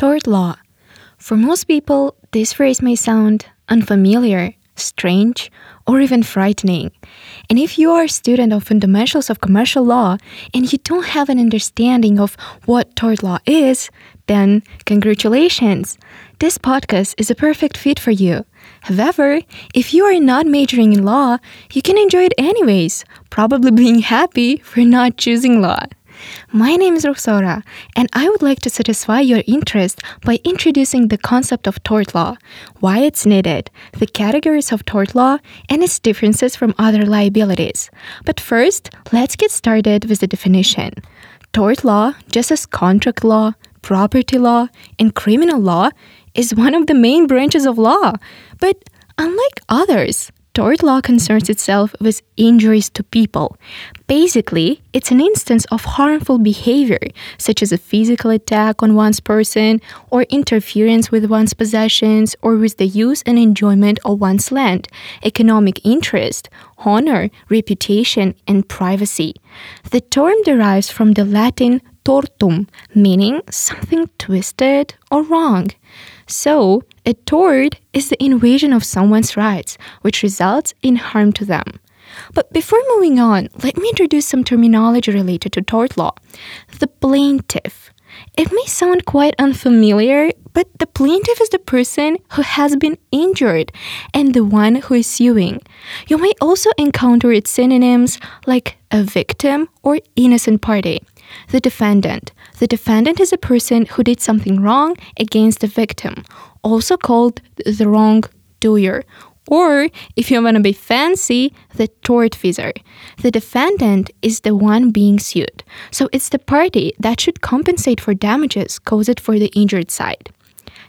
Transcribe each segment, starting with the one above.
Tort law. For most people, this phrase may sound unfamiliar, strange, or even frightening. And if you are a student of fundamentals of commercial law and you don't have an understanding of what tort law is, then congratulations. This podcast is a perfect fit for you. However, if you are not majoring in law, you can enjoy it anyways, probably being happy for not choosing law. My name is Roxora, and I would like to satisfy your interest by introducing the concept of tort law, why it's needed, the categories of tort law, and its differences from other liabilities. But first, let's get started with the definition. Tort law, just as contract law, property law, and criminal law, is one of the main branches of law. But unlike others, tort law concerns itself with injuries to people. Basically, it's an instance of harmful behavior, such as a physical attack on one's person, or interference with one's possessions, or with the use and enjoyment of one's land, economic interest, honor, reputation, and privacy. The term derives from the Latin tortum, meaning something twisted or wrong. So, a tort is the invasion of someone's rights, which results in harm to them. But before moving on, let me introduce some terminology related to tort law. The plaintiff. It may sound quite unfamiliar, but the plaintiff is the person who has been injured and the one who is suing. You may also encounter its synonyms like a victim or innocent party. The defendant. The defendant is a person who did something wrong against the victim, also called the wrongdoer. Or, if you want to be fancy, the tortfeasor. The defendant is the one being sued, so it's the party that should compensate for damages caused for the injured side.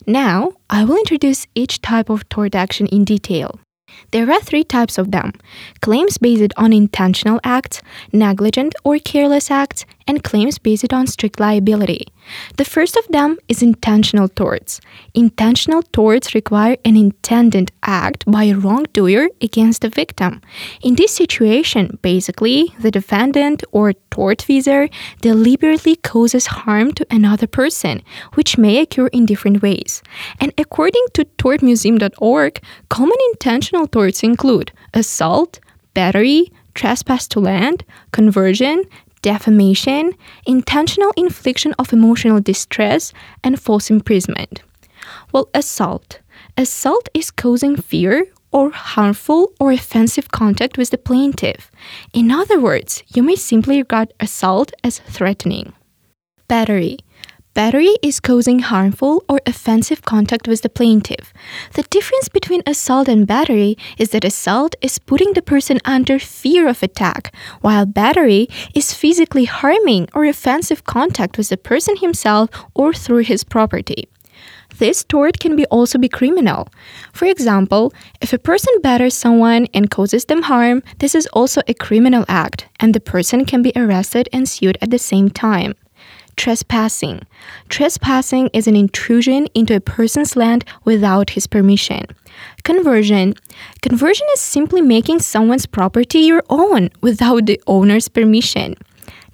Now, I will introduce each type of tort action in detail. There are three types of them claims based on intentional acts, negligent or careless acts, and claims based on strict liability. The first of them is intentional torts. Intentional torts require an intended act by a wrongdoer against the victim. In this situation, basically, the defendant or tortfeasor deliberately causes harm to another person, which may occur in different ways. And according to tortmuseum.org, common intentional torts include assault, battery, trespass to land, conversion, defamation, intentional infliction of emotional distress, and false imprisonment. Well, assault. Assault is causing fear or harmful or offensive contact with the plaintiff. In other words, you may simply regard assault as threatening. Battery. Battery is causing harmful or offensive contact with the plaintiff. The difference between assault and battery is that assault is putting the person under fear of attack, while battery is physically harming or offensive contact with the person himself or through his property. This tort can be also be criminal. For example, if a person batters someone and causes them harm, this is also a criminal act, and the person can be arrested and sued at the same time. Trespassing. Trespassing is an intrusion into a person's land without his permission. Conversion. Conversion is simply making someone's property your own without the owner's permission.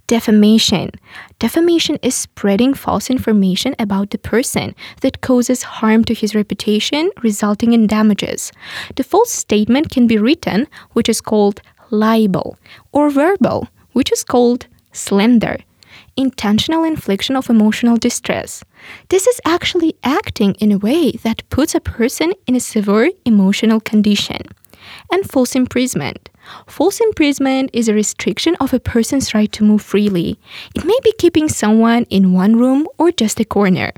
Defamation. Defamation is spreading false information about the person that causes harm to his reputation, resulting in damages. The false statement can be written, which is called libel, or verbal, which is called slander intentional infliction of emotional distress. This is actually acting in a way that puts a person in a severe emotional condition. And false imprisonment. False imprisonment is a restriction of a person's right to move freely. It may be keeping someone in one room or just a corner.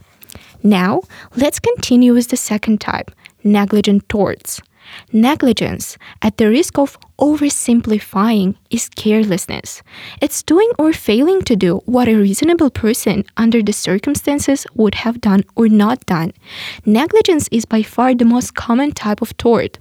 Now, let's continue with the second type negligent torts. Negligence, at the risk of oversimplifying, is carelessness. It's doing or failing to do what a reasonable person under the circumstances would have done or not done. Negligence is by far the most common type of tort.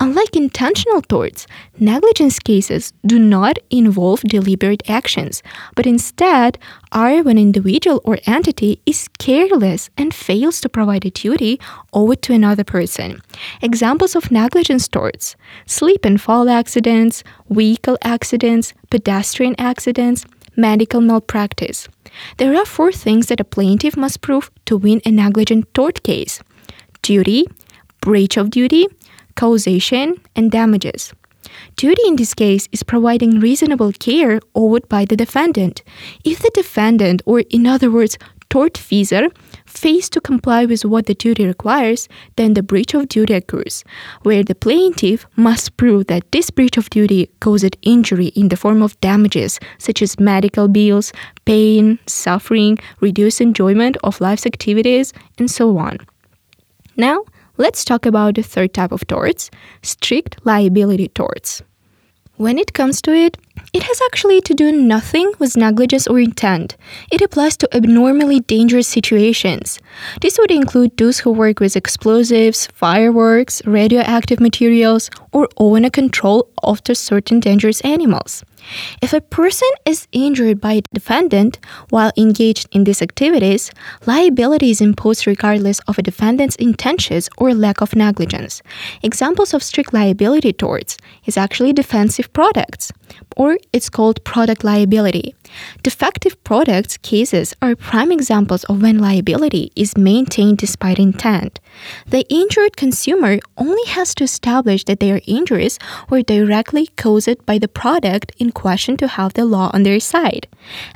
Unlike intentional torts, negligence cases do not involve deliberate actions, but instead are when an individual or entity is careless and fails to provide a duty owed to another person. Examples of negligence torts sleep and fall accidents, vehicle accidents, pedestrian accidents, medical malpractice. There are four things that a plaintiff must prove to win a negligent tort case duty, breach of duty, causation, and damages. Duty in this case is providing reasonable care owed by the defendant. If the defendant, or in other words, tortfeasor, fails to comply with what the duty requires, then the breach of duty occurs, where the plaintiff must prove that this breach of duty caused injury in the form of damages such as medical bills, pain, suffering, reduced enjoyment of life's activities, and so on. Now, let's talk about the third type of torts strict liability torts. When it comes to it, it has actually to do nothing with negligence or intent. It applies to abnormally dangerous situations. This would include those who work with explosives, fireworks, radioactive materials, or own a control after certain dangerous animals. If a person is injured by a defendant while engaged in these activities, liability is imposed regardless of a defendant's intentions or lack of negligence. Examples of strict liability torts is actually defective products, or it's called product liability. Defective products cases are prime examples of when liability is maintained despite intent. The injured consumer only has to establish that their injuries were directly caused by the product in question to have the law on their side.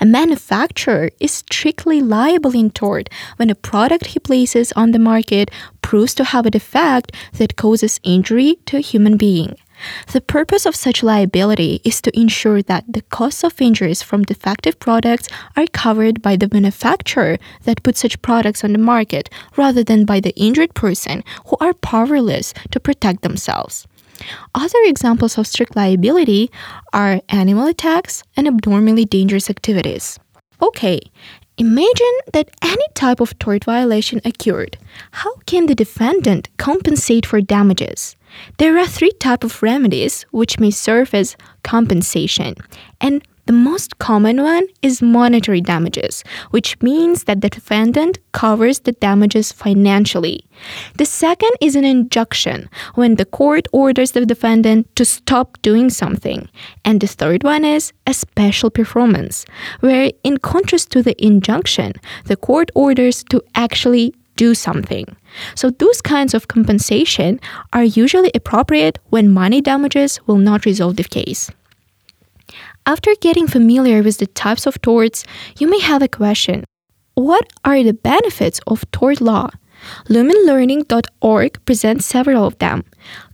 A manufacturer is strictly liable in tort when a product he places on the market proves to have a defect that causes injury to a human being. The purpose of such liability is to ensure that the costs of injuries from defective products are covered by the manufacturer that put such products on the market rather than by the injured person who are powerless to protect themselves. Other examples of strict liability are animal attacks and abnormally dangerous activities. Okay, imagine that any type of tort violation occurred. How can the defendant compensate for damages? There are three types of remedies which may serve as compensation, and the most common one is monetary damages, which means that the defendant covers the damages financially. The second is an injunction, when the court orders the defendant to stop doing something. And the third one is a special performance, where, in contrast to the injunction, the court orders to actually do something. So, those kinds of compensation are usually appropriate when money damages will not resolve the case. After getting familiar with the types of torts, you may have a question What are the benefits of tort law? LumenLearning.org presents several of them.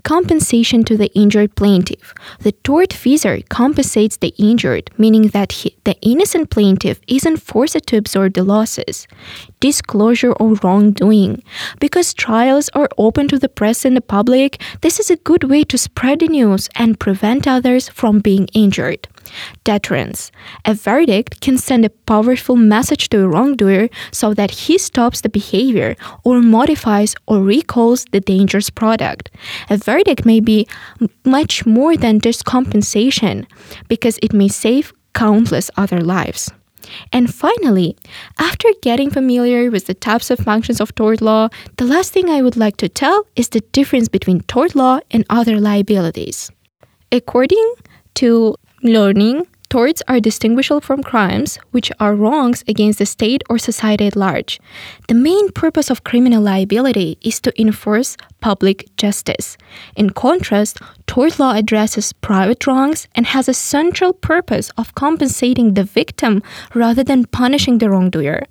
Compensation to the injured plaintiff. The tortfeasor compensates the injured, meaning that he, the innocent plaintiff isn't forced to absorb the losses. Disclosure of wrongdoing. Because trials are open to the press and the public, this is a good way to spread the news and prevent others from being injured. Deterrence. A verdict can send a powerful message to a wrongdoer so that he stops the behavior or modifies or recalls the dangerous product. A verdict may be much more than just compensation because it may save countless other lives. And finally, after getting familiar with the types of functions of tort law, the last thing I would like to tell is the difference between tort law and other liabilities. According to learning, torts are distinguishable from crimes, which are wrongs against the state or society at large. The main purpose of criminal liability is to enforce public justice. In contrast, tort law addresses private wrongs and has a central purpose of compensating the victim rather than punishing the wrongdoer.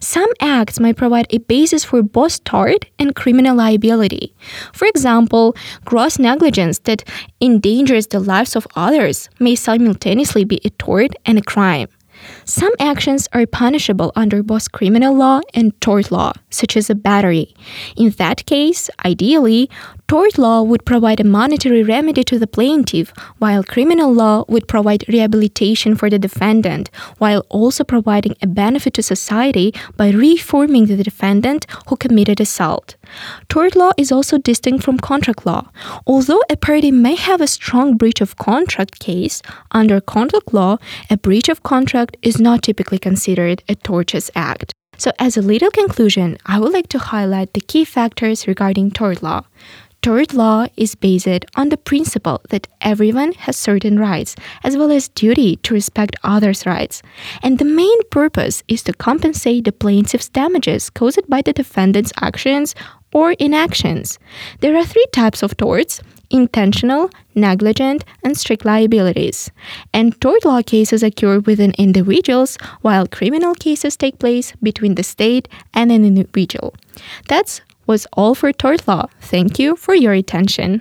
Some acts may provide a basis for both tort and criminal liability. For example, gross negligence that endangers the lives of others may simultaneously be a tort and a crime. Some actions are punishable under both criminal law and tort law, such as a battery. In that case, ideally, tort law would provide a monetary remedy to the plaintiff, while criminal law would provide rehabilitation for the defendant, while also providing a benefit to society by reforming the defendant who committed assault. Tort law is also distinct from contract law. Although a party may have a strong breach of contract case, under contract law, a breach of contract is not typically considered a tortious act. So, as a little conclusion, I would like to highlight the key factors regarding tort law. Tort law is based on the principle that everyone has certain rights as well as duty to respect others' rights. And the main purpose is to compensate the plaintiff's damages caused by the defendant's actions or inactions. There are three types of torts intentional, negligent, and strict liabilities. And tort law cases occur within individuals, while criminal cases take place between the state and an individual. That's was all for tort law. Thank you for your attention.